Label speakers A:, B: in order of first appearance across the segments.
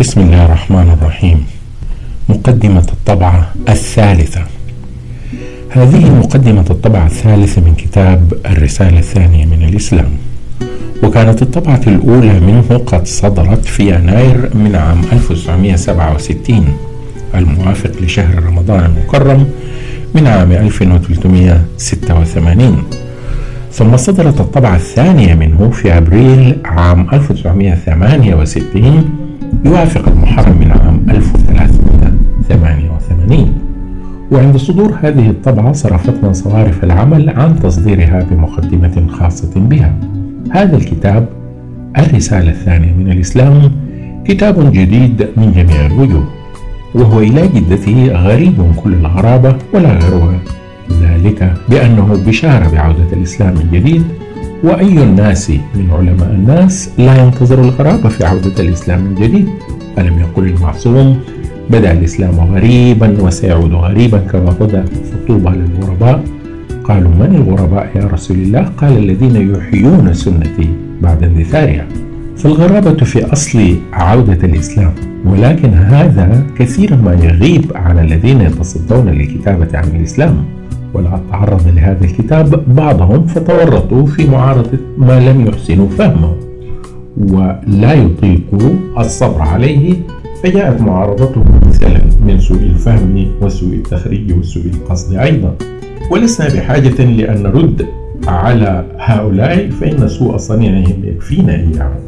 A: بسم الله الرحمن الرحيم. مقدمة الطبعة الثالثة. هذه مقدمة الطبعة الثالثة من كتاب الرسالة الثانية من الإسلام. وكانت الطبعة الأولى منه قد صدرت في يناير من عام 1967 الموافق لشهر رمضان المكرم من عام 1386 ثم صدرت الطبعة الثانية منه في أبريل عام 1968 يوافق المحرم من عام 1388 وعند صدور هذه الطبعة صرفتنا صوارف العمل عن تصديرها بمقدمة خاصة بها. هذا الكتاب الرسالة الثانية من الإسلام كتاب جديد من جميع الوجوه وهو إلى جدته غريب كل الغرابة ولا غرو ذلك بأنه بشارة بعودة الإسلام الجديد وأي الناس من علماء الناس لا ينتظر الغرابة في عودة الإسلام الجديد ألم يقل المعصوم بدأ الإسلام غريبا وسيعود غريبا كما بدا فطوبى للغرباء قالوا من الغرباء يا رسول الله؟ قال الذين يحيون سنتي بعد اندثارها. فالغرابة في أصل عودة الإسلام ولكن هذا كثيرا ما يغيب عن الذين يتصدون للكتابة عن الإسلام. تعرض لهذا الكتاب بعضهم فتورطوا في معارضة ما لم يحسنوا فهمه ولا يطيقوا الصبر عليه فجاءت معارضتهم مثلا من سوء الفهم وسوء التخريج وسوء القصد أيضا. ولسنا بحاجة لأن نرد على هؤلاء فإن سوء صنيعهم يكفينا إياهم.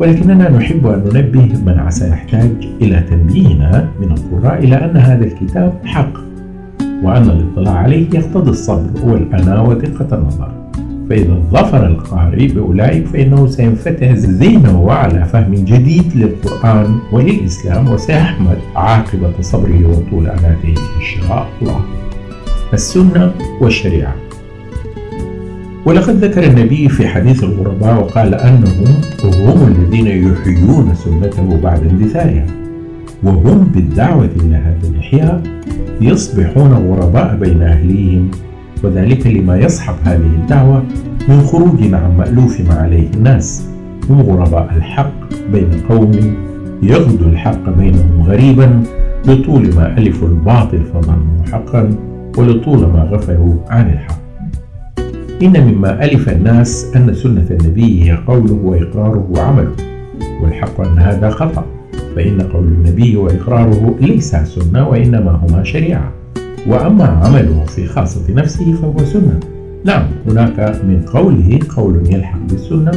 A: ولكننا نحب أن ننبه من عسى يحتاج إلى تنبيهنا من القراء إلى أن هذا الكتاب حق. وأن الاطلاع عليه يقتضي الصبر والأنا ودقة النظر. فإذا ظفر القارئ بأولئك فإنه سينفتح ذهنه على فهم جديد للقرآن وللإسلام وسيحمد عاقبة صبره وطول أناته إن شاء الله. السنة والشريعة. ولقد ذكر النبي في حديث الغرباء وقال أنهم هم الذين يحيون سنته بعد اندثارها وهم بالدعوة إلى هذا الإحياء يصبحون غرباء بين أهليهم وذلك لما يصحب هذه الدعوة من خروج عن مألوف ما عليه الناس. هم غرباء الحق بين قوم يغدو الحق بينهم غريبا لطول ما ألفوا الباطل فظنوا حقا ولطول ما غفلوا عن الحق. إن مما ألف الناس أن سنة النبي هي قوله وإقراره وعمله والحق أن هذا خطأ. فإن قول النبي وإقراره ليس سنة وإنما هما شريعة. وأما عمله في خاصة نفسه فهو سنة. نعم هناك من قوله قول يلحق بالسنة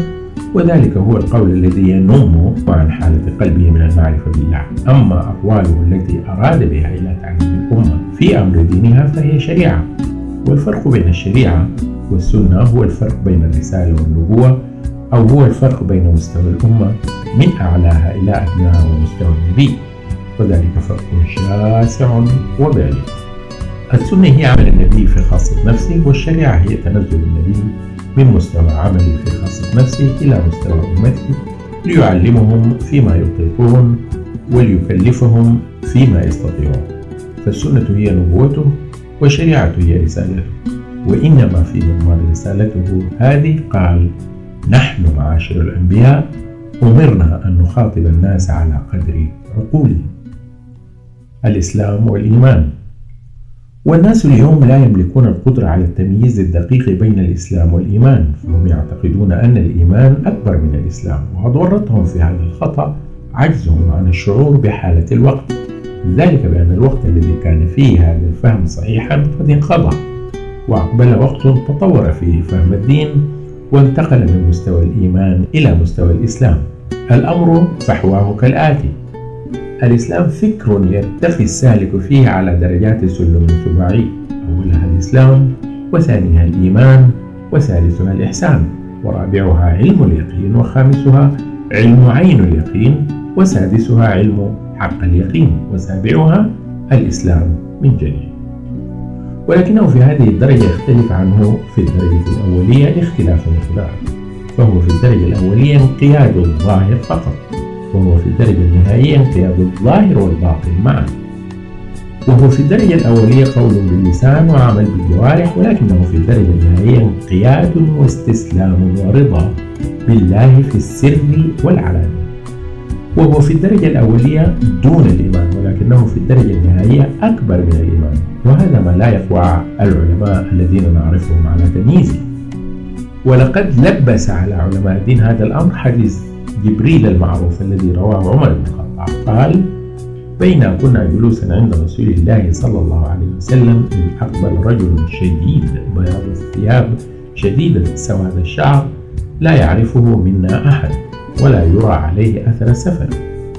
A: وذلك هو القول الذي ينم عن حالة قلبه من المعرفة بالله. أما أقواله التي أراد بها إلى تعليم الأمة في أمر دينها فهي شريعة. والفرق بين الشريعة والسنة هو الفرق بين الرسالة والنبوة أو هو الفرق بين مستوى الأمة؟ من أعلاها إلى أدناها ومستوى النبي. وذلك فرق شاسع وبالغ السنة هي عمل النبي في خاصة نفسه والشريعة هي تنزل النبي من مستوى عمله في خاصة نفسه إلى مستوى أمته ليعلمهم فيما يطيقون وليكلفهم فيما يستطيعون. فالسنة هي نبوته والشريعة هي رسالته. وإنما في ضمان رسالته هذه قال نحن معاشر الأنبياء أمرنا أن نخاطب الناس على قدر عقولهم. الإسلام والإيمان. والناس اليوم لا يملكون القدرة على التمييز الدقيق بين الإسلام والإيمان فهم يعتقدون أن الإيمان أكبر من الإسلام وقد ورطهم في هذا الخطأ عجزهم عن الشعور بحالة الوقت. ذلك بأن الوقت الذي كان فيه هذا الفهم صحيحا قد انقضى وأقبل وقت تطور فيه فهم الدين وانتقل من مستوى الإيمان إلى مستوى الإسلام. الأمر فحواه كالآتي. الإسلام فكر يرتقي السالك فيه على درجات سلم سباعي أولها الإسلام وثانيها الإيمان وثالثها الإحسان ورابعها علم اليقين وخامسها علم عين اليقين وسادسها علم حق اليقين وسابعها الإسلام من جديد. ولكنه في هذه الدرجة يختلف عنه في الدرجة الأولية اختلاف مقدار فهو في الدرجة الأولية انقياد الظاهر فقط وهو في الدرجة النهائية انقياد الظاهر والباطن معا. وهو في الدرجة الأولية قول باللسان وعمل بالجوارح ولكنه في الدرجة النهائية انقياد واستسلام ورضا بالله في السر والعلانية. وهو في الدرجة الأولية دون الإيمان ولكنه في الدرجة النهائية أكبر من الإيمان. وهذا ما لا يقوى العلماء الذين نعرفهم على تمييزه. ولقد لبس على علماء الدين هذا الأمر حديث جبريل المعروف الذي رواه عمر بن الخطاب. قال بين كنا جلوسا عند رسول الله صلى الله عليه وسلم إذ أقبل رجل شديد بياض الثياب شديد سواد الشعر لا يعرفه منا أحد. ولا يرى عليه أثر السفر.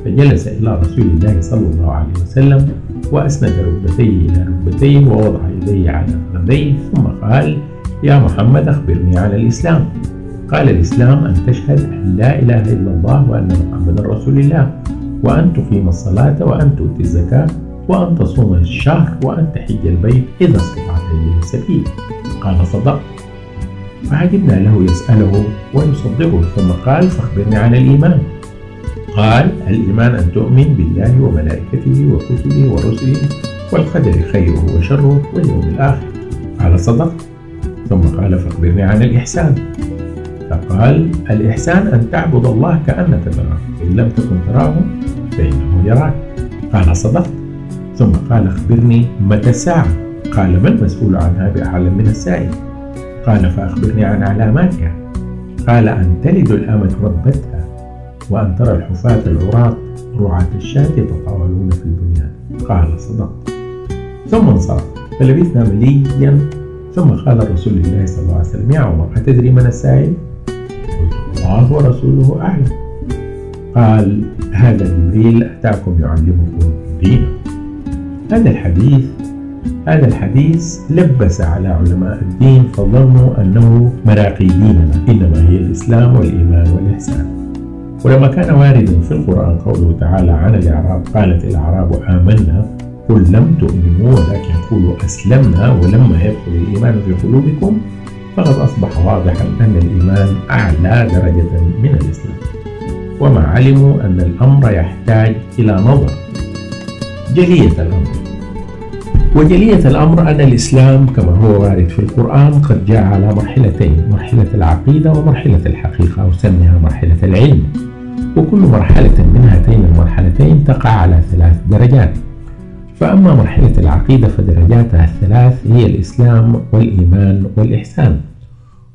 A: فجلس إلى رسول الله صلى الله عليه وسلم وأسند ركبتيه إلى ركبتيه ووضع يديه على فخذيه ثم قال يا محمد أخبرني عن الإسلام. قال الإسلام أن تشهد أن لا إله إلا الله وأن محمدا رسول الله وأن تقيم الصلاة وأن تؤتي الزكاة وأن تصوم الشهر وأن تحج البيت إذا استطعت إليه سبيل قال صدقت. فعجبنا له يسأله ويصدقه ثم قال فاخبرني عن الإيمان. قال الإيمان أن تؤمن بالله وملائكته وكتبه ورسله والقدر خيره وشره واليوم الآخر. قال صدقت ثم قال فاخبرني عن الإحسان. فقال الإحسان أن تعبد الله كأنك تراه إن لم تكن تراه فإنه يراك. قال صدقت ثم قال أخبرني متى الساعة. قال ما المسؤول عنها بأعلم من السائل قال فأخبرني عن علاماتها قال أن تلد الأمة ربتها وأن ترى الحفاة العراة رعاة الشاة يتطاولون في البنيان. قال صدقت. ثم انصرف. فلبثنا مليا. ثم قال رسول الله صلى الله عليه وسلم يا عمر أتدري من السائل؟ قلت الله ورسوله أعلم. قال هذا جبريل أتاكم يعلمكم دينكم هذا الحديث هذا الحديث لبس على علماء الدين فظنوا أنه مراقي ديننا إنما هي الإسلام والإيمان والإحسان. ولما كان واردا في القرآن قوله تعالى عن الإعراب قالت الأعراب آمنا قل لم تؤمنوا ولكن قولوا أسلمنا ولما يدخل الإيمان في قلوبكم فقد أصبح واضحا أن الإيمان أعلى درجة من الإسلام. وما علموا أن الأمر يحتاج إلى نظر. جلية الأمر. وجلية الأمر أن الإسلام كما هو وارد في القرآن قد جاء على مرحلتين مرحلة العقيدة ومرحلة الحقيقة أو سميها مرحلة العلم. وكل مرحلة من هاتين المرحلتين تقع على ثلاث درجات. فأما مرحلة العقيدة فدرجاتها الثلاث هي الإسلام والإيمان والإحسان.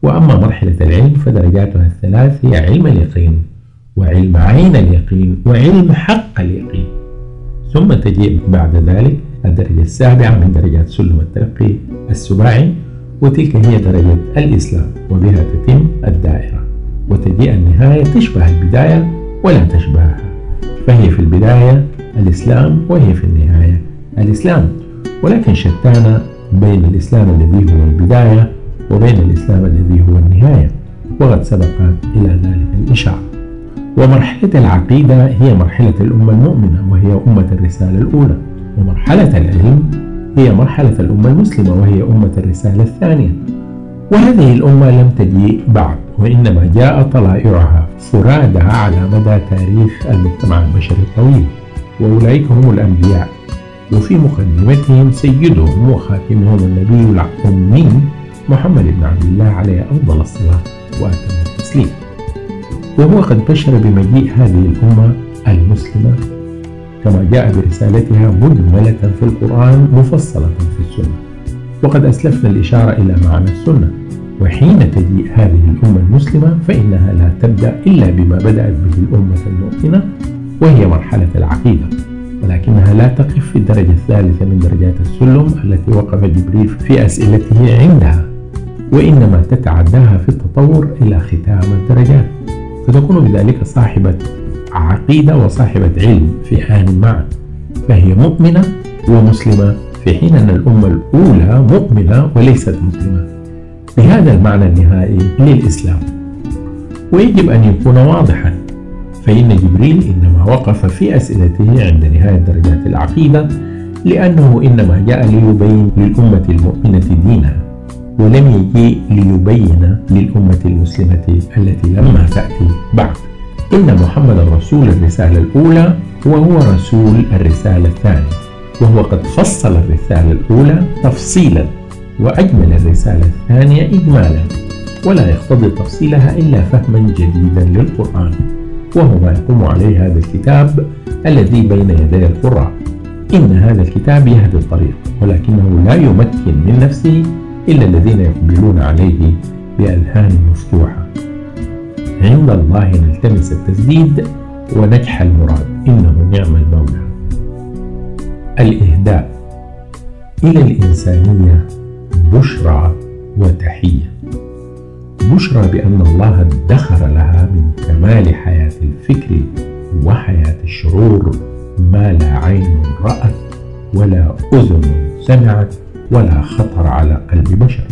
A: وأما مرحلة العلم فدرجاتها الثلاث هي علم اليقين وعلم عين اليقين وعلم حق اليقين. ثم تجيء بعد ذلك الدرجة السابعة من درجات سلم الترقي السباعي وتلك هي درجة الإسلام وبها تتم الدائرة. وتجيء النهاية تشبه البداية ولا تشبهها. فهي في البداية الإسلام وهي في النهاية الإسلام. ولكن شتان بين الإسلام الذي هو البداية وبين الإسلام الذي هو النهاية وقد سبق إلى ذلك الإشارة ومرحلة العقيدة هي مرحلة الأمة المؤمنة وهي أمة الرسالة الأولى. ومرحلة العلم هي مرحلة الأمة المسلمة وهي أمة الرسالة الثانية. وهذه الأمة لم تجيء بعد وإنما جاء طلائعها فرادها على مدى تاريخ المجتمع البشري الطويل. وأولئك هم الأنبياء. وفي مقدمتهم سيدهم وخاتمهم النبي الأمي محمد بن عبد الله عليه أفضل الصلاة وأتم التسليم. وهو قد بشر بمجيء هذه الأمة المسلمة كما جاء برسالتها مجملة في القرآن مفصلة في السنة. وقد أسلفنا الإشارة إلى معنى السنة. وحين تجيء هذه الأمة المسلمة فإنها لا تبدأ إلا بما بدأت به الأمة المؤمنة وهي مرحلة العقيدة. ولكنها لا تقف في الدرجة الثالثة من درجات السلم التي وقف جبريل في أسئلته عندها. وإنما تتعداها في التطور إلى ختام الدرجات. فتكون بذلك صاحبة عقيدة وصاحبة علم في آن معا فهي مؤمنة ومسلمة في حين أن الأمة الأولى مؤمنة وليست مسلمة. بهذا المعنى النهائي للإسلام. ويجب أن يكون واضحا فإن جبريل إنما وقف في أسئلته عند نهاية درجات العقيدة لأنه إنما جاء ليبين للأمة المؤمنة دينها ولم يجيء ليبين للأمة المسلمة التي لما تأتي بعد. إن محمد رسول الرسالة الأولى وهو رسول الرسالة الثانية وهو قد فصل الرسالة الأولى تفصيلا وأجمل الرسالة الثانية إجمالا ولا يقتضي تفصيلها إلا فهما جديدا للقرآن وهو ما يقوم عليه هذا الكتاب الذي بين يدي القراء. إن هذا الكتاب يهدي الطريق ولكنه لا يمكن من نفسه إلا الذين يقبلون عليه بأذهان مفتوحة. عند الله نلتمس التسديد ونجح المراد. إنه نعم المولى. الإهداء إلى الإنسانية بشرى وتحية. بشرى بأن الله ادخر لها من كمال حياة الفكر وحياة الشعور ما لا عين رأت ولا أذن سمعت ولا خطر على قلب بشر.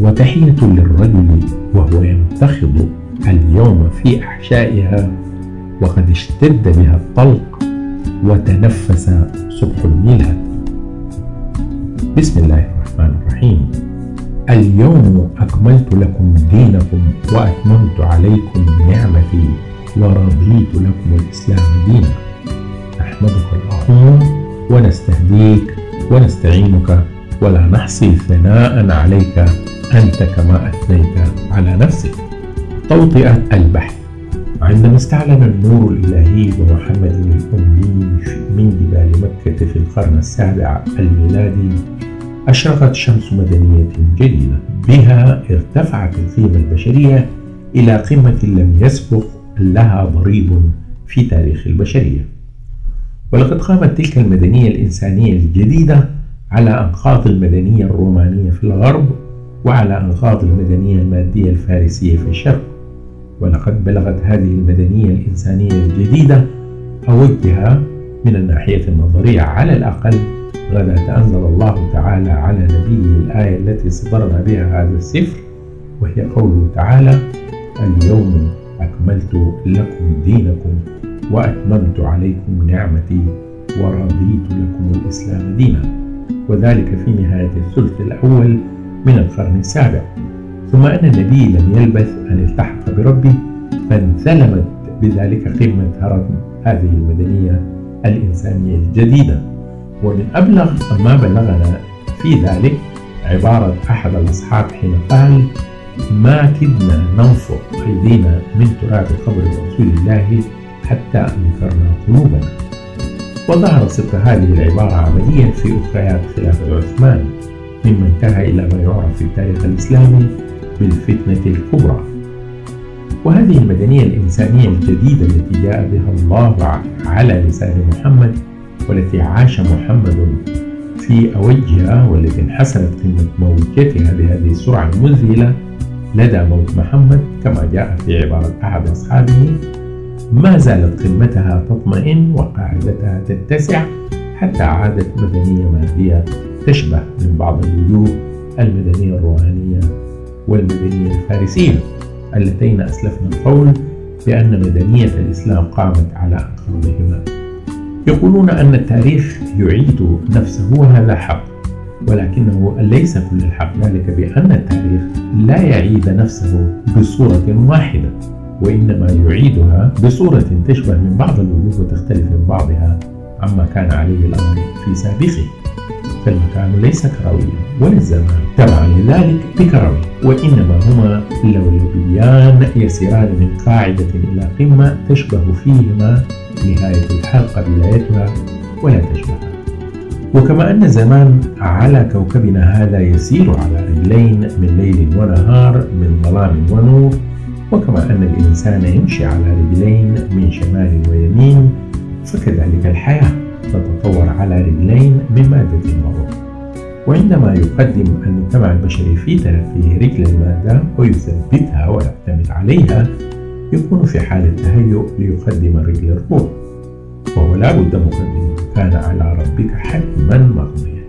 A: وتحية للرجل وهو يمتخض اليوم في أحشائها وقد اشتد بها الطلق وتنفس صبح الميلاد. بسم الله الرحمن الرحيم. اليوم أكملت لكم دينكم وأتممت عليكم نعمتي ورضيت لكم الإسلام دينا. نحمدك اللهم ونستهديك ونستعينك ولا نحصي ثناء عليك. أنت كما أثنيت على نفسك. توطئة البحث. عندما استعلن النور الإلهي بمحمد الأمي من جبال مكة في القرن السابع الميلادي أشرقت شمس مدنية جديدة. بها ارتفعت القيمة البشرية إلى قمة لم يسبق لها ضريب في تاريخ البشرية. ولقد قامت تلك المدنية الإنسانية الجديدة على أنقاض المدنية الرومانية في الغرب وعلى أنقاض المدنية المادية الفارسية في الشرق. ولقد بلغت هذه المدنية الإنسانية الجديدة أوجها من الناحية النظرية على الأقل غدا أنزل الله تعالى على نبيه الآية التي صدرنا بها هذا السفر وهي قوله تعالى اليوم أكملت لكم دينكم وأتممت عليكم نعمتي ورضيت لكم الإسلام دينا. وذلك في نهاية الثلث الأول من القرن السابع. ثم أن النبي لم يلبث أن التحق بربه فانثلمت بذلك قمة هرم هذه المدنية الإنسانية الجديدة. ومن أبلغ ما بلغنا في ذلك عبارة أحد الأصحاب حين قال ما كدنا ننفض أيدينا من تراب قبر رسول الله حتى أنكرنا قلوبنا. وظهر صدق هذه العبارة عمليا في أخريات خلافة عثمان مما انتهى إلى ما يعرف في التاريخ الإسلامي بالفتنة الكبرى. وهذه المدنية الإنسانية الجديدة التي جاء بها الله على لسان محمد والتي عاش محمد في أوجها والتي انحسرت قمة موجتها بهذه السرعة المذهلة لدى موت محمد كما جاء في عبارة أحد أصحابه ما زالت قمتها تطمئن وقاعدتها تتسع حتى عادت مدنية مادية تشبه من بعض الوجوه المدنية الروحانية والمدنية الفارسية اللتين أسلفنا القول بأن مدنية الإسلام قامت على أنقاضهما يقولون أن التاريخ يعيد نفسه وهذا حق ولكنه ليس كل الحق ذلك بأن التاريخ لا يعيد نفسه بصورة واحدة وإنما يعيدها بصورة تشبه من بعض الوجوه وتختلف من بعضها عما كان عليه الأمر في سابقه. فالمكان ليس كرويا ولا الزمان. تبعا لذلك بكروي وإنما هما لولبيان يسيران من قاعدة إلى قمة تشبه فيهما نهاية الحلقة بدايتها ولا تشبهها وكما أن الزمان على كوكبنا هذا يسير على رجلين من ليل ونهار من ظلام ونور وكما أن الإنسان يمشي على رجلين من شمال ويمين فكذلك الحياة. تتطور على رجلين من مادة وروح وعندما يقدم المجتمع البشري في تلقيه رجل المادة ويثبتها ويعتمد عليها يكون في حالة تهيؤ ليقدم رجل الروح وهو لا بد مقدما كان على ربك حتما مقضيا.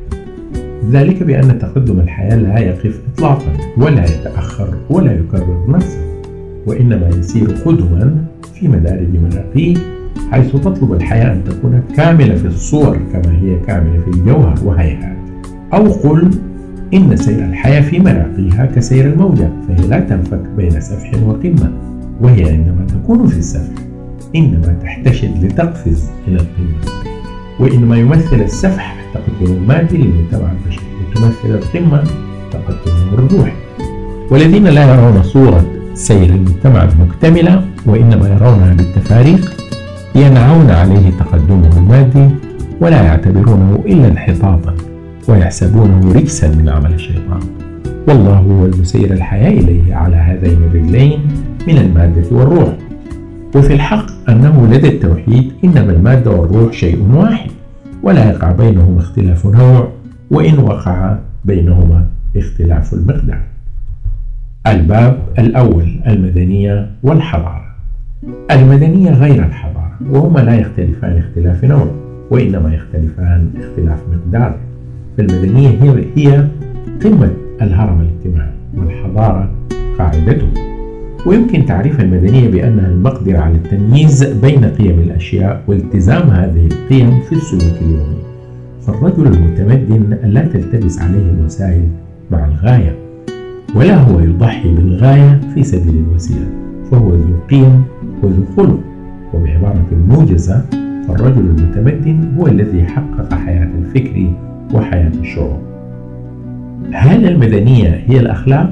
A: ذلك بأن تقدم الحياة لا يقف إطلاقا ولا يتأخر ولا يكرر نفسه وإنما يسير قدما في مدارج مراقيه حيث تطلب الحياة أن تكون كاملة في الصور كما هي كاملة في الجوهر وهيئات أو قل إن سير الحياة في مراقيها كسير الموجة فهي لا تنفك بين سفح وقمة وهي عندما تكون في السفح إنما تحتشد لتقفز إلى القمة. وإنما يمثل السفح تقدم المادي للمجتمع البشري وتمثل القمة تقدم الروح والذين لا يرون صورة سير المجتمع المكتملة وإنما يرونها بالتفاريق ينعون عليه تقدمه المادي ولا يعتبرونه إلا انحطاطا ويحسبونه رجسا من عمل الشيطان. والله هو المسير الحياة إليه على هذين الرجلين من المادة والروح. وفي الحق أنه لدى التوحيد إنما المادة والروح شيء واحد ولا يقع بينهما اختلاف نوع وإن وقع بينهما اختلاف المقدار. الباب الأول المدنية والحضارة. المدنية غير الحضارة. وهما لا يختلفان اختلاف نوع وإنما يختلفان اختلاف مقدار. فالمدنية هي هي قمة الهرم الاجتماعي والحضارة قاعدته. ويمكن تعريف المدنية بأنها المقدرة على التمييز بين قيم الأشياء والتزام هذه القيم في السلوك اليومي. فالرجل المتمدن لا تلتبس عليه الوسائل مع الغاية ولا هو يضحي بالغاية في سبيل الوسيلة فهو ذو قيم وذو خلق. وبعبارة موجزة فالرجل المتمدن هو الذي حقق حياة الفكر وحياة الشعور هل المدنية هي الأخلاق؟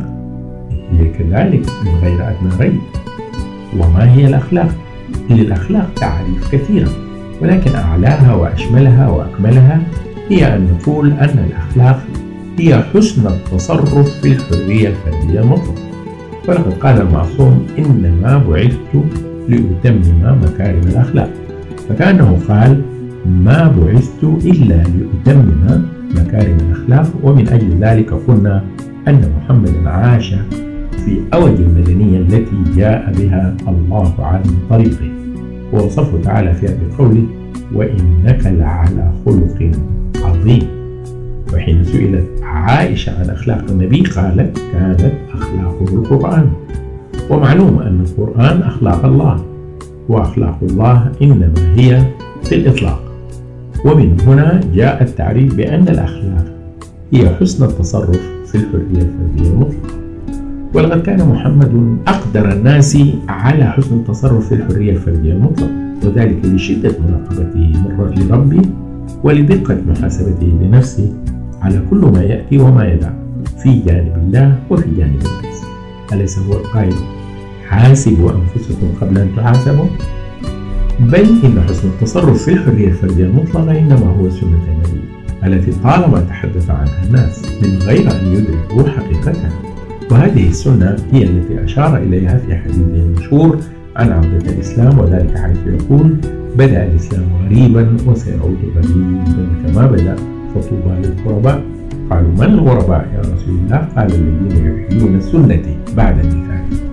A: هي كذلك من غير أدنى ريب وما هي الأخلاق؟ للأخلاق تعريف كثيرة ولكن أعلاها وأشملها وأكملها هي أن نقول أن الأخلاق هي حسن التصرف في الحرية الفردية المطلقة ولقد قال المعصوم إنما بعثت لأتمم مكارم الأخلاق. فكأنه قال ما بعثت إلا لأتمم مكارم الأخلاق. ومن أجل ذلك قلنا أن محمدا عاش في أوج المدنية التي جاء بها الله عن طريقه. ووصفه تعالى فيها بقوله وإنك لعلى خلق عظيم. وحين سئلت عائشة عن أخلاق النبي قالت كانت أخلاقه القرآن. ومعلوم أن القرآن أخلاق الله وأخلاق الله إنما هي في الإطلاق. ومن هنا جاء التعريف بأن الأخلاق هي حسن التصرف في الحرية الفردية المطلقة ولقد كان محمد أقدر الناس على حسن التصرف في الحرية الفردية المطلقة وذلك لشدة مراقبته لربه ولدقة محاسبته لنفسه على كل ما يأتي وما يدع في جانب الله وفي جانب الناس. أليس هو القائل؟ حاسبوا أنفسكم قبل أن تحاسبوا؟ بل إن حسن التصرف في الحرية الفردية المطلقة إنما هو سنة النبي التي طالما تحدث عنها الناس من غير أن يدركوا حقيقتها. وهذه السنة هي التي أشار إليها في حديثه المشهور عن عودة الإسلام وذلك حيث يقول بدأ الإسلام غريبا وسيعود غريبا كما بدأ فطوبى للغرباء قالوا من الغرباء يا رسول الله؟ قال الذين يحيون سنتي بعد ميثاقي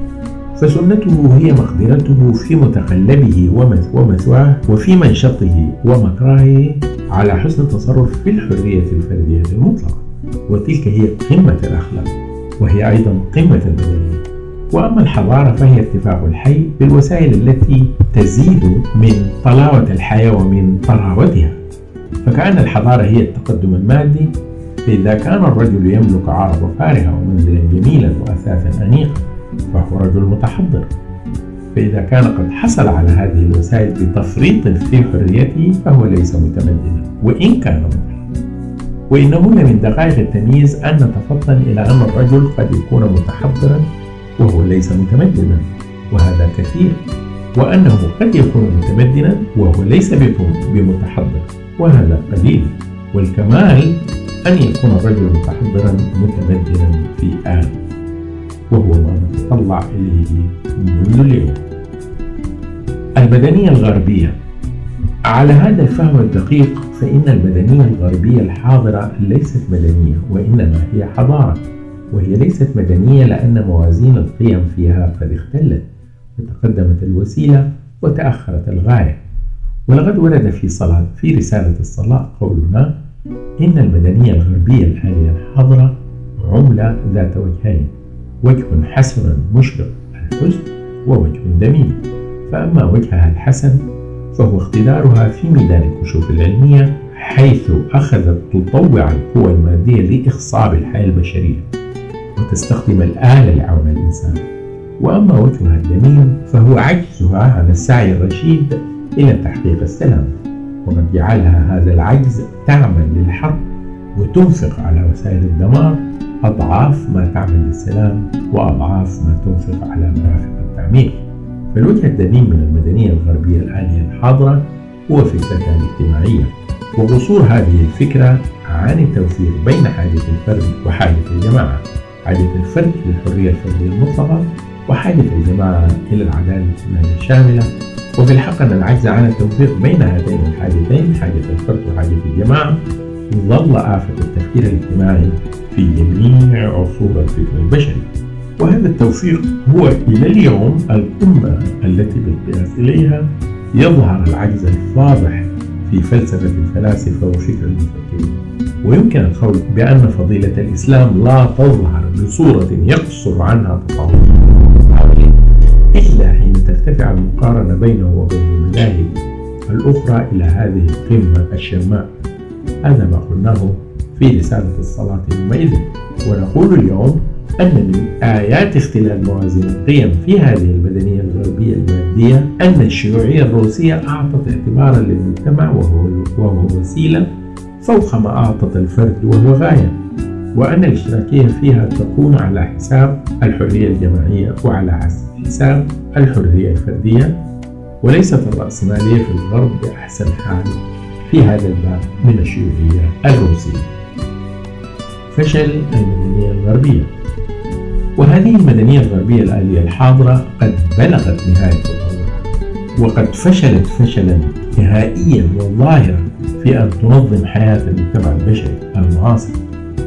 A: فسنته هي مقدرته في متقلبه ومثواه وفي منشطه ومكرهه على حسن التصرف في الحرية الفردية المطلقة. وتلك هي قمة الأخلاق وهي أيضا قمة المدنية وأما الحضارة فهي ارتفاع الحي بالوسائل التي تزيد من طلاوة الحياة ومن طراوتها. فكأن الحضارة هي التقدم المادي فإذا كان الرجل يملك عرب فارهة ومنزلا جميلا وأثاثا أنيقا فهو رجل متحضر. فإذا كان قد حصل على هذه الوسائل بتفريط في حريته فهو ليس متمدنا وإن كان مدرنا وإنه من دقائق التمييز أن نتفطن إلى أن الرجل قد يكون متحضرا وهو ليس متمدنا وهذا كثير. وأنه قد يكون متمدنا وهو ليس بمتحضر وهذا قليل. والكمال أن يكون الرجل متحضرا متمدنا في آن وهو ما نتطلع إليه منذ اليوم. المدنية الغربية. على هذا الفهم الدقيق فإن المدنية الغربية الحاضرة ليست مدنية وإنما هي حضارة وهي ليست مدنية لأن موازين القيم فيها قد اختلت وتقدمت الوسيلة وتأخرت الغاية. ولقد ورد في صلاة في رسالة الصلاة قولنا إن المدنية الغربية الآنية الحاضرة عملة ذات وجهين وجه حسن مشرق الحسن ووجه دميم. فأما وجهها الحسن فهو اقتدارها في ميدان الكشوف العلمية حيث أخذت تطوع القوى المادية لإخصاب الحياة البشرية وتستخدم الآلة لعون الإنسان. وأما وجهها الدميم فهو عجزها عن السعي الرشيد إلى تحقيق السلام وقد جعلها هذا العجز تعمل للحرب وتنفق على وسائل الدمار أضعاف ما تعمل للسلام وأضعاف ما تنفق على مرافق التعمير. فالوجه الدميم من المدنية الغربية الآلية الحاضرة هو فكرتها الاجتماعية وقصور هذه الفكرة عن التوفيق بين حاجة الفرد وحاجة الجماعة حاجة الفرد للحرية الفردية المطلقة وحاجة الجماعة إلى العدالة الإجتماعية الشاملة. وفي الحق أن العجز عن التوفيق بين هاتين الحاجتين حاجة الفرد وحاجة الجماعة ظل آفة التفكير الاجتماعي في جميع عصور الفكر البشري. وهذا التوفيق هو إلى اليوم القمة التي بالقياس إليها يظهر العجز الفاضح في فلسفة الفلاسفة وفكر المفكرين. ويمكن القول بأن فضيلة الإسلام لا تظهر بصورة يقصر عنها تطور ترتفع المقارنة بينه وبين المذاهب الأخرى إلى هذه القمة الشماء هذا ما قلناه في رسالة الصلاة يومئذ. ونقول اليوم أن من آيات اختلال موازين القيم في هذه المدنية الغربية المادية أن الشيوعية الروسية أعطت اعتبارا للمجتمع وهو, وهو وسيلة فوق ما أعطت الفرد وهو غاية. وأن الاشتراكية فيها تكون على حساب الحرية الجماعية وعلى حساب الحرية الفردية وليست الرأسمالية في الغرب بأحسن حال في هذا الباب من الشيوعية الروسية. فشل المدنية الغربية. وهذه المدنية الغربية الآلية الحاضرة قد بلغت نهاية تطورها وقد فشلت فشلا نهائيا وظاهرا في أن تنظم حياة المجتمع البشري المعاصر.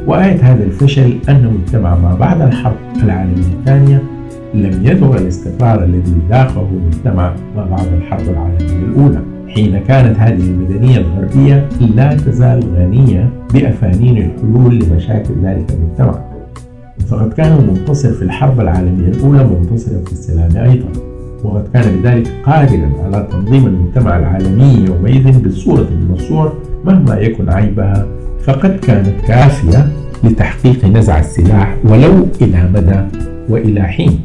A: وآية هذا الفشل أن المجتمع ما بعد الحرب العالمية الثانية لم يدعو الاستقرار الذي ذاقه المجتمع ما بعد الحرب العالمية الأولى. حين كانت هذه المدنية الغربية لا تزال غنية بأفانين الحلول لمشاكل ذلك المجتمع. فقد كان المنتصر في الحرب العالمية الأولى منتصرا في السلام أيضا. وقد كان بذلك قادرا على تنظيم المجتمع العالمي يومئذ بصورة من الصور مهما يكن عيبها فقد كانت كافية لتحقيق نزع السلاح ولو إلى مدى وإلى حين.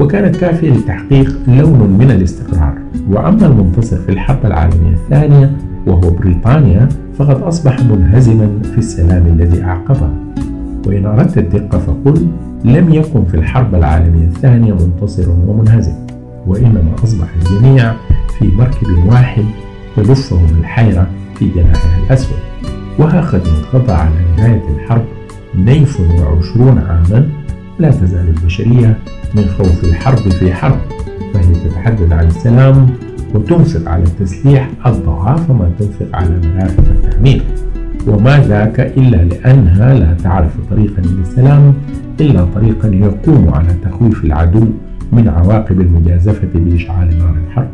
A: وكانت كافية لتحقيق لون من الاستقرار. وأما المنتصر في الحرب العالمية الثانية وهو بريطانيا فقد أصبح منهزما في السلام الذي أعقبه. وإن أردت الدقة فقل لم يكن في الحرب العالمية الثانية منتصر ومنهزم وإنما أصبح الجميع في مركب واحد تلفهم الحيرة في جناحها الأسود. قد انقضى على نهاية الحرب نيف وعشرون عاما لا تزال البشرية من خوف الحرب في حرب فهي تتحدث عن السلام وتنفق على التسليح أضعاف ما تنفق على مرافق التعمير وما ذاك إلا لأنها لا تعرف طريقا للسلام إلا طريقا يقوم على تخويف العدو من عواقب المجازفة بإشعال نار الحرب.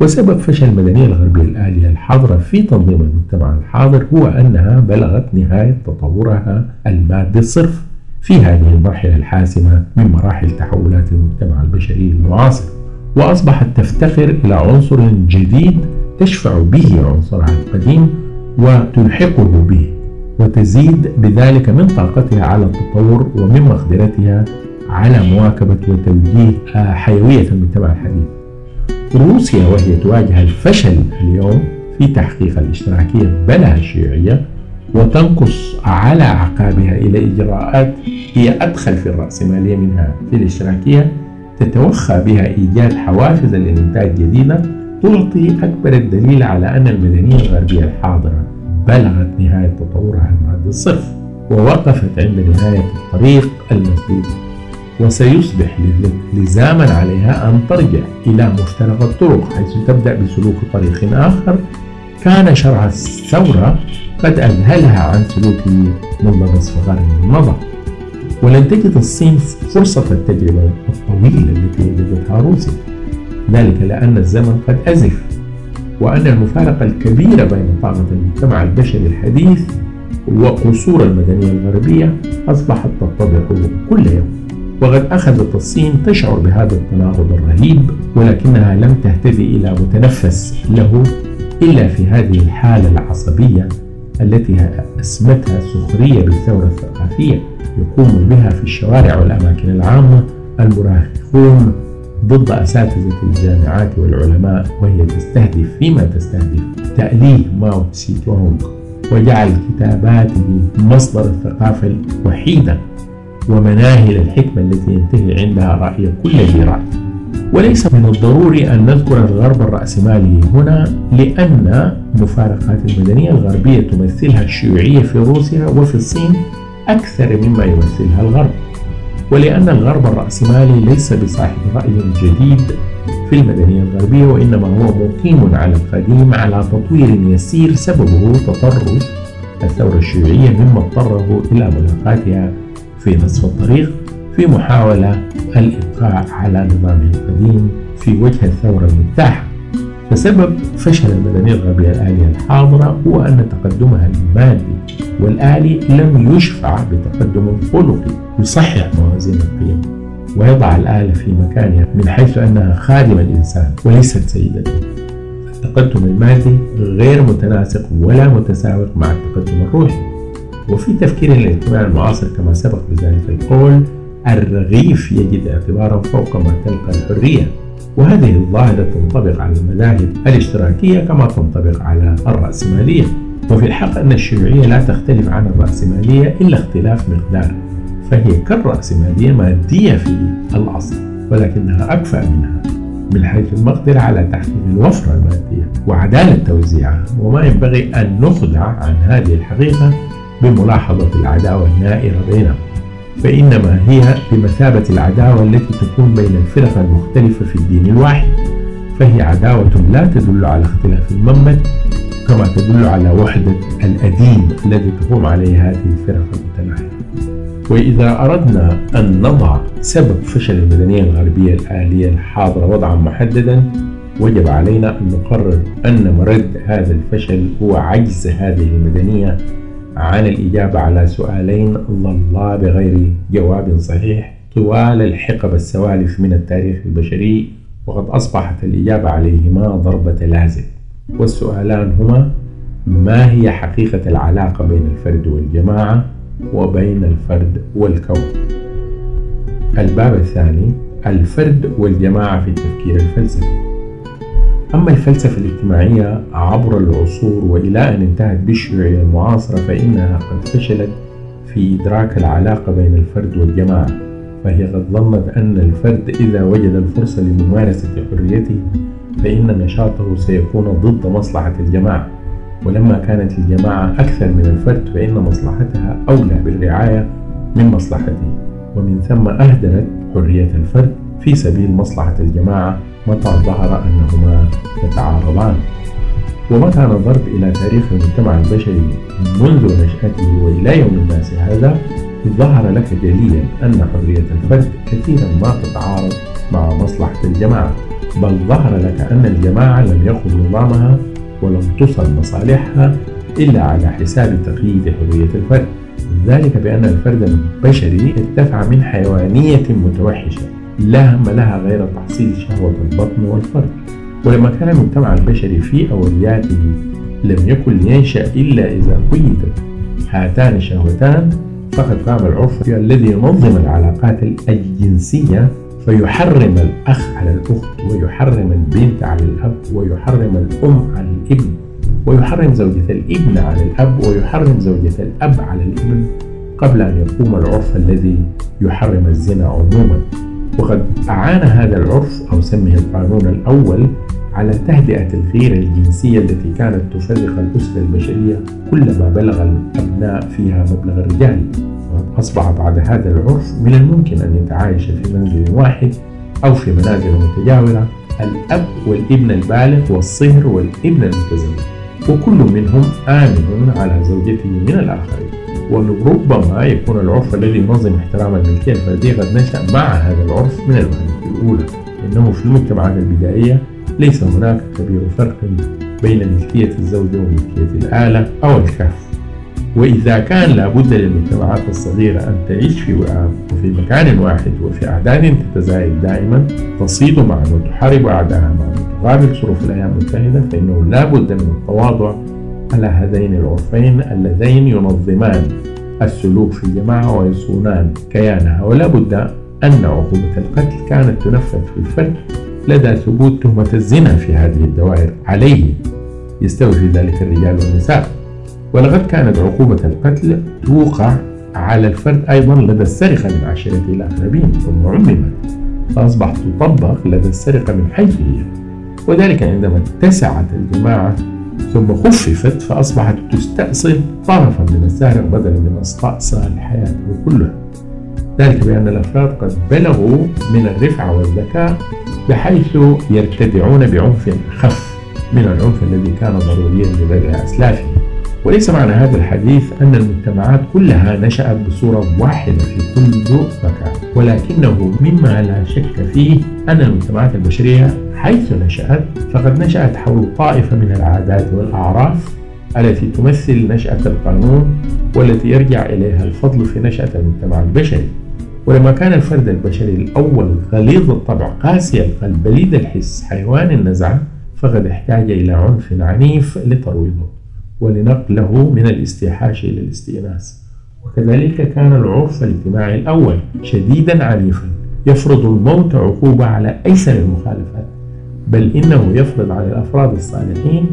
A: وسبب فشل المدنية الغربية الآلية الحاضرة في تنظيم المجتمع الحاضر هو أنها بلغت نهاية تطورها المادي الصرف. في هذه المرحلة الحاسمة من مراحل تحولات المجتمع البشري المعاصر وأصبحت تفتقر إلى عنصر جديد تشفع به عنصرها القديم وتلحقه به وتزيد بذلك من طاقتها على التطور ومن مقدرتها على مواكبة وتوجيه حيوية المجتمع الحديث. روسيا وهي تواجه الفشل اليوم في تحقيق الاشتراكية بلا الشيوعية وتنقص على أعقابها إلى إجراءات هي أدخل في الرأسمالية منها في الاشتراكية تتوخى بها إيجاد حوافز للإنتاج جديدة تعطي أكبر الدليل على أن المدنية الغربية الحاضرة بلغت نهاية تطورها المادي الصرف ووقفت عند نهاية الطريق المسدود. وسيصبح لزاما عليها أن ترجع إلى مفترق الطرق حيث تبدأ بسلوك طريق آخر كان شرع الثورة قد أذهلها عن منذ نصف قرن مضى ولن تجد الصين فرصة التجربة الطويلة التي وجدتها روسيا ذلك لأن الزمن قد أزف وأن المفارقة الكبيرة بين طاقة المجتمع البشري الحديث وقصور المدنية الغربية أصبحت تتضح كل يوم. وقد أخذت الصين تشعر بهذا التناقض الرهيب ولكنها لم تهتدي إلى متنفس له إلا في هذه الحالة العصبية التي أسمتها السخرية بالثورة الثقافية يقوم بها في الشوارع والأماكن العامة المراهقون ضد أساتذة الجامعات والعلماء وهي تستهدف فيما تستهدف تأليه ماو تسي تونغ وجعل كتاباته مصدر الثقافة الوحيدة ومناهل الحكمة التي ينتهي عندها رأي كل ذي رأي وليس من الضروري أن نذكر الغرب الرأسمالي هنا لأن مفارقات المدنية الغربية تمثلها الشيوعية في روسيا وفي الصين أكثر مما يمثلها الغرب. ولأن الغرب الرأسمالي ليس بصاحب رأي جديد في المدنية الغربية وإنما هو مقيم على القديم على تطوير يسير سببه تطرف الثورة الشيوعية مما اضطره إلى ملاقاتها في نصف الطريق. في محاولة الإبقاء على نظامه القديم في وجه الثورة المتاحة. فسبب فشل المدنية الغربية الآلية الحاضرة هو أن تقدمها المادي والآلي لم يشفع بتقدم خلقي يصحح موازين القيم ويضع الآلة في مكانها من حيث أنها خادمة الإنسان وليست سيدته التقدم المادي غير متناسق ولا متساوق مع التقدم الروحي. وفي تفكير الاجتماع المعاصر كما سبق بذلك القول الرغيف يجد اعتبارا فوق ما تلقى الحرية. وهذه الظاهرة تنطبق على المذاهب الاشتراكية كما تنطبق على الرأسمالية. وفي الحق أن الشيوعية لا تختلف عن الرأسمالية إلا اختلاف مقدار فهي كالرأسمالية مادية في الأصل ولكنها أكفأ منها من حيث المقدرة على تحقيق الوفرة المادية وعدالة توزيعها. وما ينبغي أن نخدع عن هذه الحقيقة بملاحظة العداوة النائرة بينهم. فإنما هي بمثابة العداوة التي تكون بين الفرق المختلفة في الدين الواحد. فهي عداوة لا تدل على اختلاف المنبت كما تدل على وحدة الأدين الذي تقوم عليه هذه الفرق المتناحرة وإذا أردنا أن نضع سبب فشل المدنية الغربية الآلية الحاضرة وضعا محددا وجب علينا أن نقرر أن مرد هذا الفشل هو عجز هذه المدنية عن الإجابة على سؤالين ظلا بغير جواب صحيح. طوال الحقب السوالف من التاريخ البشري وقد أصبحت الإجابة عليهما ضربة لازم والسؤالان هما ما هي حقيقة العلاقة بين الفرد والجماعة وبين الفرد والكون؟ الباب الثاني الفرد والجماعة في التفكير الفلسفي. أما الفلسفة الاجتماعية عبر العصور وإلى أن انتهت بالشيوعية المعاصرة فإنها قد فشلت في إدراك العلاقة بين الفرد والجماعة فهي قد ظنت أن الفرد إذا وجد الفرصة لممارسة حريته فإن نشاطه سيكون ضد مصلحة الجماعة ولما كانت الجماعة أكثر من الفرد فإن مصلحتها أولى بالرعاية من مصلحته ومن ثم أهدرت حرية الفرد في سبيل مصلحة الجماعة متى ظهر أنهما يتعارضان. ومتى نظرت إلى تاريخ المجتمع البشري منذ نشأته وإلى يوم الناس هذا ظهر لك جليا أن حرية الفرد كثيرا ما تتعارض مع مصلحة الجماعة بل ظهر لك أن الجماعة لم يخض نظامها ولم تصل مصالحها إلا على حساب تقييد حرية الفرد. ذلك بأن الفرد البشري ارتفع من حيوانية متوحشة لا هم لها غير تحصيل شهوة البطن والفرد ولما كان المجتمع البشري في أولياته لم يكن لينشأ إلا إذا قيدت هاتان الشهوتان فقد قام العرف الذي ينظم العلاقات الجنسية فيحرم الأخ على الأخت ويحرم البنت على الأب ويحرم الأم على الابن ويحرم زوجة الابن على الأب ويحرم زوجة الأب على الابن. قبل أن يقوم العرف الذي يحرم الزنا عموما. وقد أعان هذا العرف أو سمه القانون الأول على تهدئة الغيرة الجنسية التي كانت تفرق الأسرة البشرية كلما بلغ الأبناء فيها مبلغ الرجال. أصبح بعد هذا العرف من الممكن أن يتعايش في منزل واحد أو في منازل متجاورة الأب والابن البالغ والصهر والابن المتزوج. وكل منهم آمن على زوجته من الآخرين. وربما يكون العرف الذي ينظم احترام الملكية الفردية قد نشأ مع هذا العرف من الوهلة الأولى. إنه في المجتمعات البدائية ليس هناك كبير فرق بين ملكية الزوجة وملكية الآلة أو الكهف. وإذا كان لابد للمجتمعات الصغيرة أن تعيش في وئام وفي مكان واحد وفي أعداد تتزايد دائما تصيد معا وتحارب أعداءها معا وتقابل صروف الأيام المتحدة فإنه لابد من التواضع على هذين العرفين اللذين ينظمان السلوك في الجماعة ويصونان كيانها. ولا بد أن عقوبة القتل كانت تنفذ في الفرد لدى ثبوت تهمة الزنا في هذه الدوائر. عليه يستوي في ذلك الرجال والنساء. ولقد كانت عقوبة القتل توقع على الفرد أيضا لدى السرقة من عشيرته الأقربين ثم عممت فأصبحت تطبق لدى السرقة من حيث هي. وذلك عندما اتسعت الجماعة ثم خففت فأصبحت تستأصل طرفا من السارق بدلا من استئصال حياته كلها. ذلك بأن الأفراد قد بلغوا من الرفعة والذكاء بحيث يرتدعون بعنف أخف من العنف الذي كان ضروريا لبدء أسلافهم. وليس معنى هذا الحديث أن المجتمعات كلها نشأت بصورة واحدة في كل مكان ولكنه مما لا شك فيه أن المجتمعات البشرية حيث نشأت فقد نشأت حول طائفة من العادات والأعراف التي تمثل نشأة القانون والتي يرجع إليها الفضل في نشأة المجتمع البشري. ولما كان الفرد البشري الأول غليظ الطبع قاسي القلب بليد الحس حيوان النزعة فقد احتاج إلى عنف عنيف لترويضه ولنقله من الاستيحاش إلى الاستئناس. وكذلك كان العرف الاجتماعي الأول شديدا عنيفا يفرض الموت عقوبة على أيسر المخالفات بل إنه يفرض على الأفراد الصالحين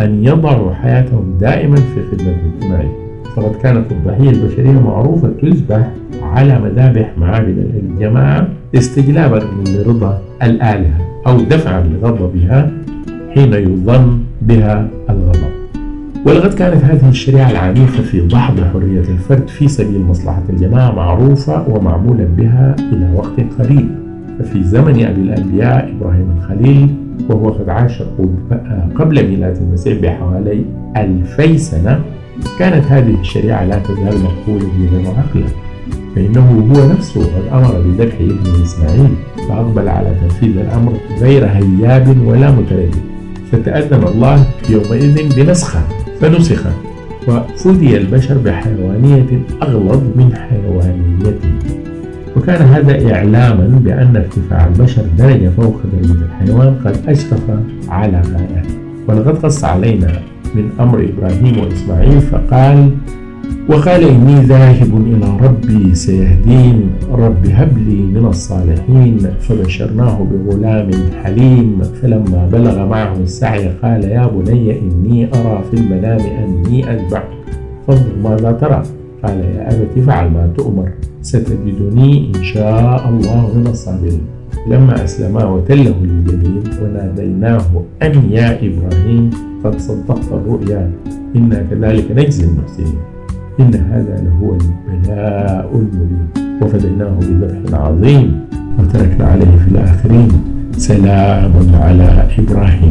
A: أن يضعوا حياتهم دائما في خدمة المجتمع فقد كانت الضحية البشرية معروفة تذبح على مذابح معابد الجماعة استجلابا لرضا الآلهة أو دفعا لغضبها حين يظن بها الغضب. ولقد كانت هذه الشريعة العنيفة في دحض حرية الفرد في سبيل مصلحة الجماعة معروفة ومعمولا بها إلى وقت قريب. ففي زمن أبي الأنبياء إبراهيم الخليل وهو قد عاش قبل ميلاد المسيح بحوالي ألفي سنة كانت هذه الشريعة لا تزال مقبولة دينا وعقلا فإنه هو نفسه قد أمر بذبح ابنه إسماعيل فأقبل على تنفيذ الأمر غير هياب ولا متردد. فتأذن الله يومئذ بنسخة فنسخ وفدي البشر بحيوانية أغلظ من حيوانيته وكان هذا إعلاما بأن ارتفاع البشر درجة فوق درجة الحيوان قد أشرف على غاياته ولقد قص علينا من أمر إبراهيم وإسماعيل فقال وقال إني ذاهب إلى ربي سيهدين. رب هب لي من الصالحين. فبشرناه بغلام حليم. فلما بلغ معه السعي قال يا بني إني أرى في المنام أني أذبحك فانظر ماذا ترى. قال يا أبت فعل ما تؤمر. ستجدني إن شاء الله من الصابرين. لما أسلما وتله للجبين وناديناه أن يا إبراهيم قد صدقت الرؤيا. إنا كذلك نجزي المحسنين. إن هذا لهو البلاء المبين. وفديناه بذبح عظيم. وتركنا عليه في الآخرين سلام على إبراهيم.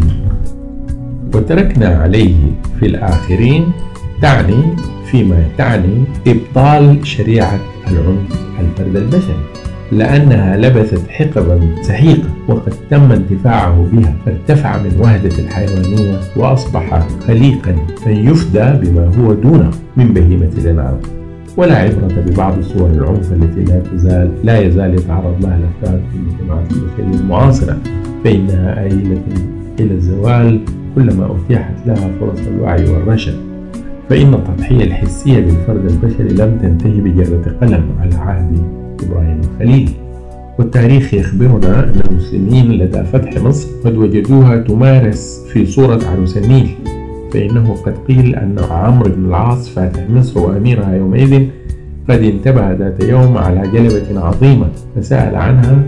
A: وتركنا عليه في الآخرين تعني فيما تعني إبطال شريعة العنف الفرد البشري. لأنها لبثت حقبا سحيقة وقد تم انتفاعه بها فارتفع من وهدة الحيوانية وأصبح خليقا فيفدى بما هو دونه من بهيمة الأنعام ولا عبرة ببعض صور العنف التي لا تزال لا يزال يتعرض لها الأفراد في المجتمعات البشرية المعاصرة. فإنها آيلة إلى الزوال كلما أتيحت لها فرص الوعي والرشد. فإن التضحية الحسية بالفرد البشري لم تنتهي بجرة قلم على عهد إبراهيم الخليل. والتاريخ يخبرنا أن المسلمين لدى فتح مصر قد وجدوها تمارس في صورة عروس النيل فإنه قد قيل أن عمرو بن العاص فاتح مصر وأميرها يومئذ قد انتبه ذات يوم على جلبة عظيمة فسأل عنها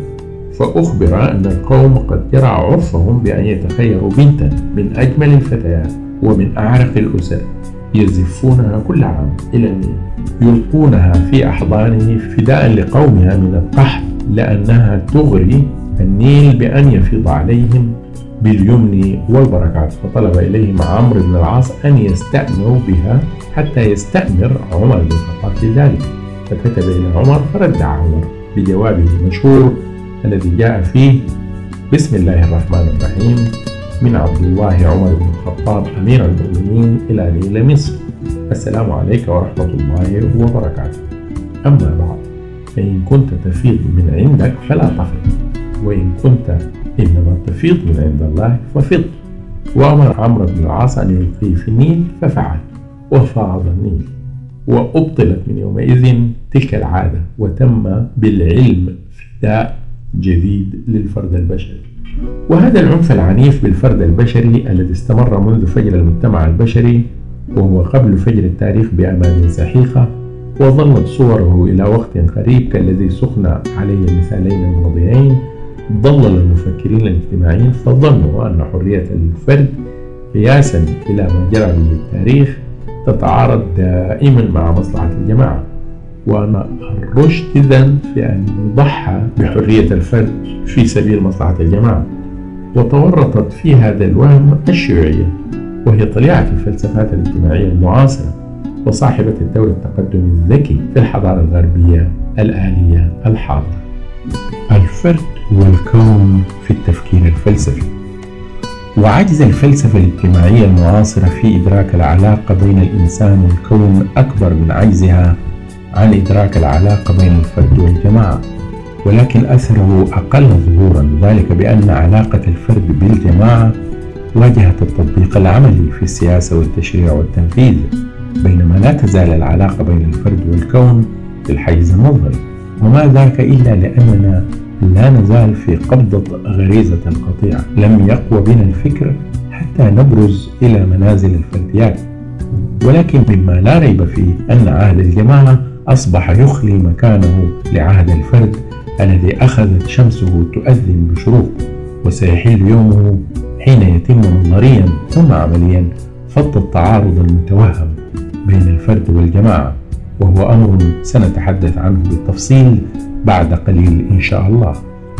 A: فأخبر أن القوم قد جرى عرفهم بأن يتخيروا بنتا من أجمل الفتيات ومن أعرق الأسر يزفونها كل عام إلى النيل يلقونها في أحضانه فداء لقومها من القحط لأنها تغري النيل بأن يفيض عليهم باليمن والبركات. فطلب إليهم عمرو بن العاص أن يستأمروا بها حتى يستأمر عمر بن الخطاب في ذلك فكتب إلى عمر فرد عمر بجوابه المشهور الذي جاء فيه بسم الله الرحمن الرحيم. من عبد الله عمر بن الخطاب أمير المؤمنين إلى نيل مصر. السلام عليك ورحمة الله وبركاته. أما بعد فإن كنت تفيض من عندك فلا تفض وإن كنت إنما تفيض من عند الله ففض. وأمر عمرو بن العاص أن يلقيه في النيل ففعل وفاض النيل وأبطلت من يومئذ تلك العادة وتم بالعلم فداء جديد للفرد البشري. وهذا العنف العنيف بالفرد البشري الذي استمر منذ فجر المجتمع البشري وهو قبل فجر التاريخ بأمان سحيقة وظلت صوره إلى وقت قريب كالذي سخن عليه المثالين الماضيين ضلل المفكرين الاجتماعيين فظنوا أن حرية الفرد قياسا إلى ما جرى به التاريخ تتعارض دائما مع مصلحة الجماعة. وأن الرشد إذن في أن يضحى بحرية الفرد في سبيل مصلحة الجماعة. وتورطت في هذا الوهم الشيوعية وهي طليعة الفلسفات الاجتماعية المعاصرة وصاحبة الدور التقدمي الذكي في الحضارة الغربية الآلية الحاضرة. الفرد والكون في التفكير الفلسفي. وعجز الفلسفة الاجتماعية المعاصرة في إدراك العلاقة بين الإنسان والكون أكبر من عجزها عن إدراك العلاقة بين الفرد والجماعة ولكن أثره أقل ظهورا ذلك بأن علاقة الفرد بالجماعة واجهت التطبيق العملي في السياسة والتشريع والتنفيذ بينما لا تزال العلاقة بين الفرد والكون في الحيز النظري وما ذاك إلا لأننا لا نزال في قبضة غريزة القطيع لم يقوى بنا الفكر حتى نبرز إلى منازل الفرديات ولكن مما لا ريب فيه أن عهد الجماعة أصبح يخلي مكانه لعهد الفرد الذي أخذت شمسه تؤذن بشروق وسيحل يومه حين يتم نظريا ثم عمليا فض التعارض المتوهم بين الفرد والجماعة وهو أمر سنتحدث عنه بالتفصيل بعد قليل إن شاء الله.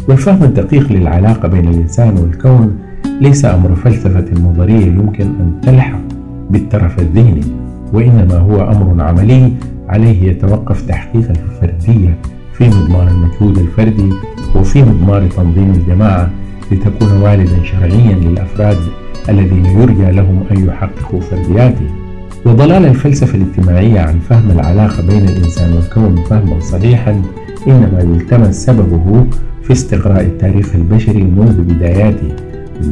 A: والفهم الدقيق للعلاقة بين الإنسان والكون ليس أمر فلسفة نظرية يمكن أن تلحق بالترف الذهني وإنما هو أمر عملي عليه يتوقف تحقيق الفردية في مضمار المجهود الفردي وفي مضمار تنظيم الجماعة لتكون والدا شرعيا للأفراد الذين يرجى لهم أن يحققوا فردياتهم وضلال الفلسفة الاجتماعية عن فهم العلاقة بين الإنسان والكون فهما صحيحا إنما يلتمس سببه في استقراء التاريخ البشري منذ بداياته.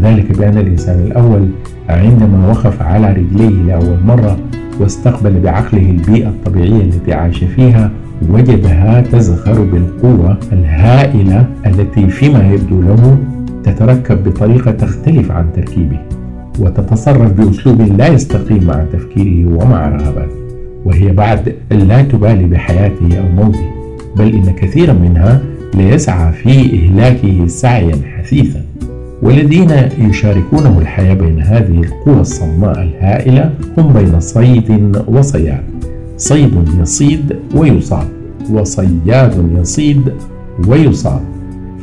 A: ذلك بأن الإنسان الأول عندما وقف على رجليه لأول مرة واستقبل بعقله البيئة الطبيعية التي عاش فيها وجدها تزخر بالقوة الهائلة التي فيما يبدو له تتركب بطريقة تختلف عن تركيبه وتتصرف بأسلوب لا يستقيم مع تفكيره ومع رغباته وهي بعد لا تبالي بحياته أو موته بل إن كثيرا منها ليسعى في إهلاكه سعيا حثيثا. والذين يشاركونه الحياة بين هذه القوى الصماء الهائلة هم بين صيد وصياد. صيد يصيد ويصاب وصياد يصيد ويصاب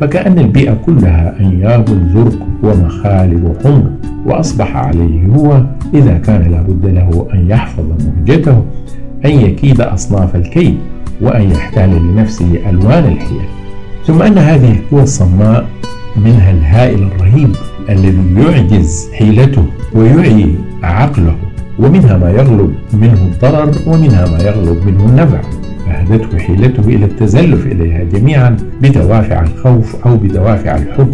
A: فكأن البيئة كلها أنياب زرق ومخالب حمر وأصبح عليه هو إذا كان لابد له أن يحفظ مهجته أن يكيد أصناف الكيد وأن يحتال لنفسه ألوان الحيل. ثم أن هذه القوى الصماء منها الهائل الرهيب الذي يعجز حيلته ويعي عقله ومنها ما يغلب منه الضرر ومنها ما يغلب منه النفع. فهدته حيلته إلى التزلف إليها جميعا بدوافع الخوف أو بدوافع الحب.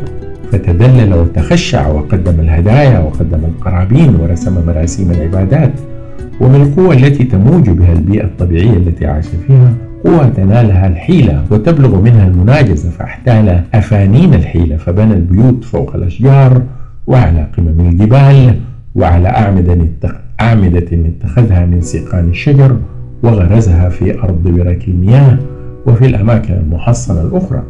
A: فتدلل وتخشع وقدم الهدايا وقدم القرابين ورسم مراسيم العبادات. ومن القوى التي تموج بها البيئة الطبيعية التي عاش فيها؟ قوى تنالها الحيلة وتبلغ منها المناجزة فاحتال أفانين الحيلة فبنى البيوت فوق الأشجار وعلى قمم الجبال وعلى أعمدة اتخذها من سيقان الشجر وغرزها في أرض برك المياه وفي الأماكن المحصنة الأخرى.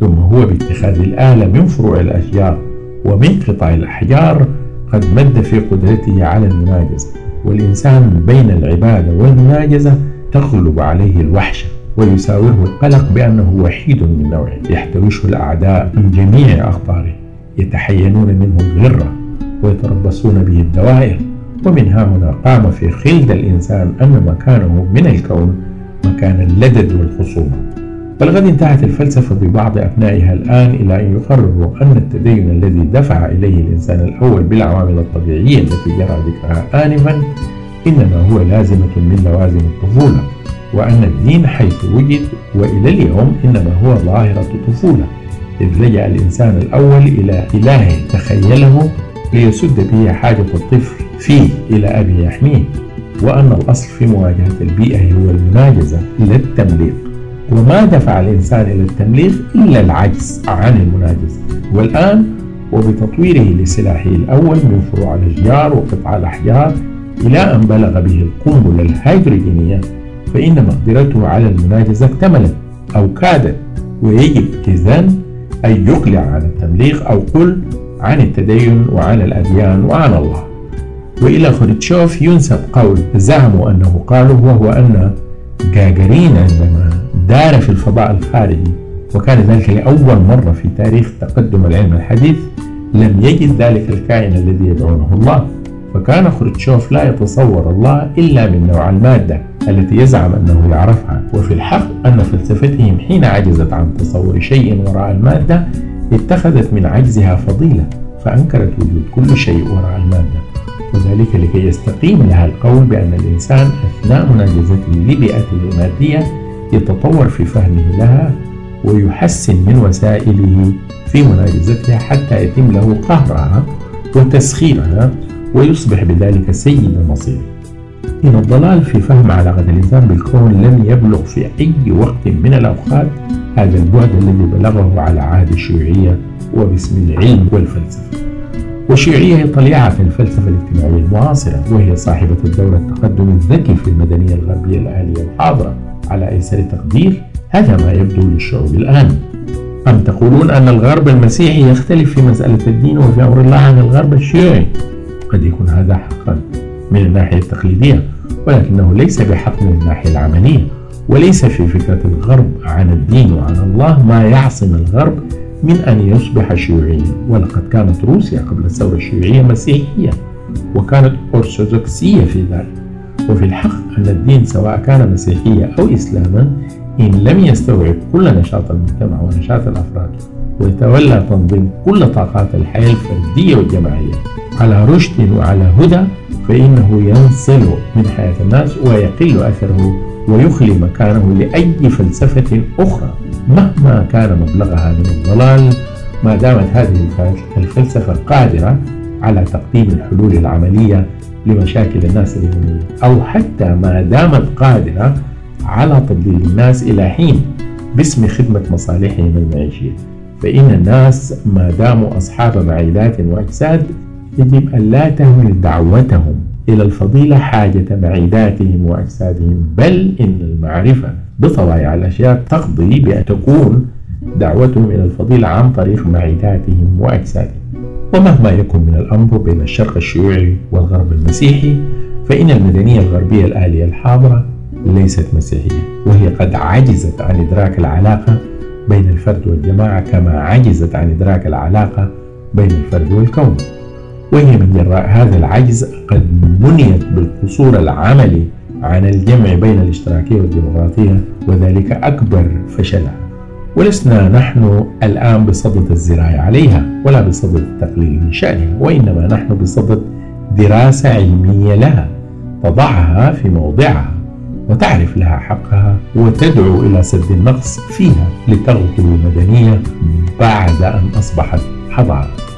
A: ثم هو باتخاذ الآلة من فروع الأشجار ومن قطع الأحجار قد مد في قدرته على المناجزة. والإنسان بين العبادة والمناجزة تغلب عليه الوحشة ويساوره القلق بأنه وحيد من نوعه يحتوشه الأعداء من جميع أقطاره يتحينون منه الغرة ويتربصون به الدوائر. ومن ها هنا قام في خلد الإنسان أن مكانه من الكون مكان اللدد والخصومة. بل انتهت الفلسفة ببعض أبنائها الآن إلى أن يقرروا أن التدين الذي دفع إليه الإنسان الأول بالعوامل الطبيعية التي جرى ذكرها آنفا إنما هو لازمة من لوازم الطفولة وأن الدين حيث وجد وإلى اليوم إنما هو ظاهرة طفولة إذ لجأ الإنسان الأول إلى إله تخيله ليسد به حاجة الطفل فيه إلى أبي يحميه وأن الأصل في مواجهة البيئة هو المناجزة لا التمليق وما دفع الإنسان إلى التمليق إلا العجز عن المناجزة. والآن وبتطويره لسلاحه الأول من فروع الأشجار وقطع الأحجار إلى أن بلغ به القنبلة الهيدروجينية فإن مقدرته على المناجزة اكتملت أو كادت ويجب إذن أن يقلع عن التمليق أو قل عن التدين وعن الأديان وعن الله. وإلى خروتشوف ينسب قول زعموا أنه قاله وهو أن جاجارين عندما دار في الفضاء الخارجي وكان ذلك لأول مرة في تاريخ تقدم العلم الحديث لم يجد ذلك الكائن الذي يدعونه الله. فكان خروتشوف لا يتصور الله إلا من نوع المادة التي يزعم أنه يعرفها وفي الحق أن فلسفتهم حين عجزت عن تصور شيء وراء المادة اتخذت من عجزها فضيلة فأنكرت وجود كل شيء وراء المادة. وذلك لكي يستقيم لها القول بأن الإنسان أثناء مناجزته لبيئته المادية يتطور في فهمه لها ويحسن من وسائله في مناجزتها حتى يتم له قهرها وتسخيرها ويصبح بذلك سيد مصيره إن الضلال في فهم علاقة الإنسان بالكون لم يبلغ في أي وقت من الأوقات هذا البعد الذي بلغه على عهد الشيوعية وباسم العلم والفلسفة. والشيوعية هي طليعة في الفلسفة الاجتماعية المعاصرة وهي صاحبة الدور التقدم الذكي في المدنية الغربية الآلية الحاضرة على أيسر تقدير هذا ما يبدو للشعوب الآن. أم تقولون أن الغرب المسيحي يختلف في مسألة الدين وفي أمر الله عن الغرب الشيوعي؟ قد يكون هذا حقا من الناحية التقليدية ولكنه ليس بحق من الناحية العملية وليس في فكرة الغرب عن الدين وعن الله ما يعصم الغرب من أن يصبح شيوعيا. ولقد كانت روسيا قبل الثورة الشيوعية مسيحية وكانت أرثوذكسية في ذلك. وفي الحق أن الدين سواء كان مسيحية أو إسلاما إن لم يستوعب كل نشاط المجتمع ونشاط الأفراد. ويتولى تنظيم كل طاقات الحياة الفردية والجماعية على رشد وعلى هدى فإنه ينصل من حياة الناس ويقل أثره ويخلي مكانه لأي فلسفة أخرى. مهما كان مبلغها من الضلال ما دامت هذه الفلسفة قادرة على تقديم الحلول العملية لمشاكل الناس اليومية أو حتى ما دامت قادرة على تضليل الناس إلى حين باسم خدمة مصالحهم المعيشية. فإن الناس ما داموا أصحاب معيدات وأجساد يجب أن لا تهمل دعوتهم إلى الفضيلة حاجة معيداتهم وأجسادهم بل إن المعرفة بطبائع الأشياء تقضي بأن تكون دعوتهم إلى الفضيلة عن طريق معيداتهم وأجسادهم. ومهما يكن من الأمر بين الشرق الشيوعي والغرب المسيحي فإن المدنية الغربية الآلية الحاضرة ليست مسيحية وهي قد عجزت عن إدراك العلاقة بين الفرد والجماعة كما عجزت عن إدراك العلاقة بين الفرد والكون. وهي من جراء هذا العجز قد منيت بالقصور العملي عن الجمع بين الاشتراكية والديمقراطية وذلك أكبر فشلها ولسنا نحن الآن بصدد الزراعة عليها ولا بصدد التقليل من شأنها وإنما نحن بصدد دراسة علمية لها تضعها في موضعها. وتعرف لها حقها وتدعو إلى سد النقص فيها لتغدو المدنية بعد أن أصبحت حضارة.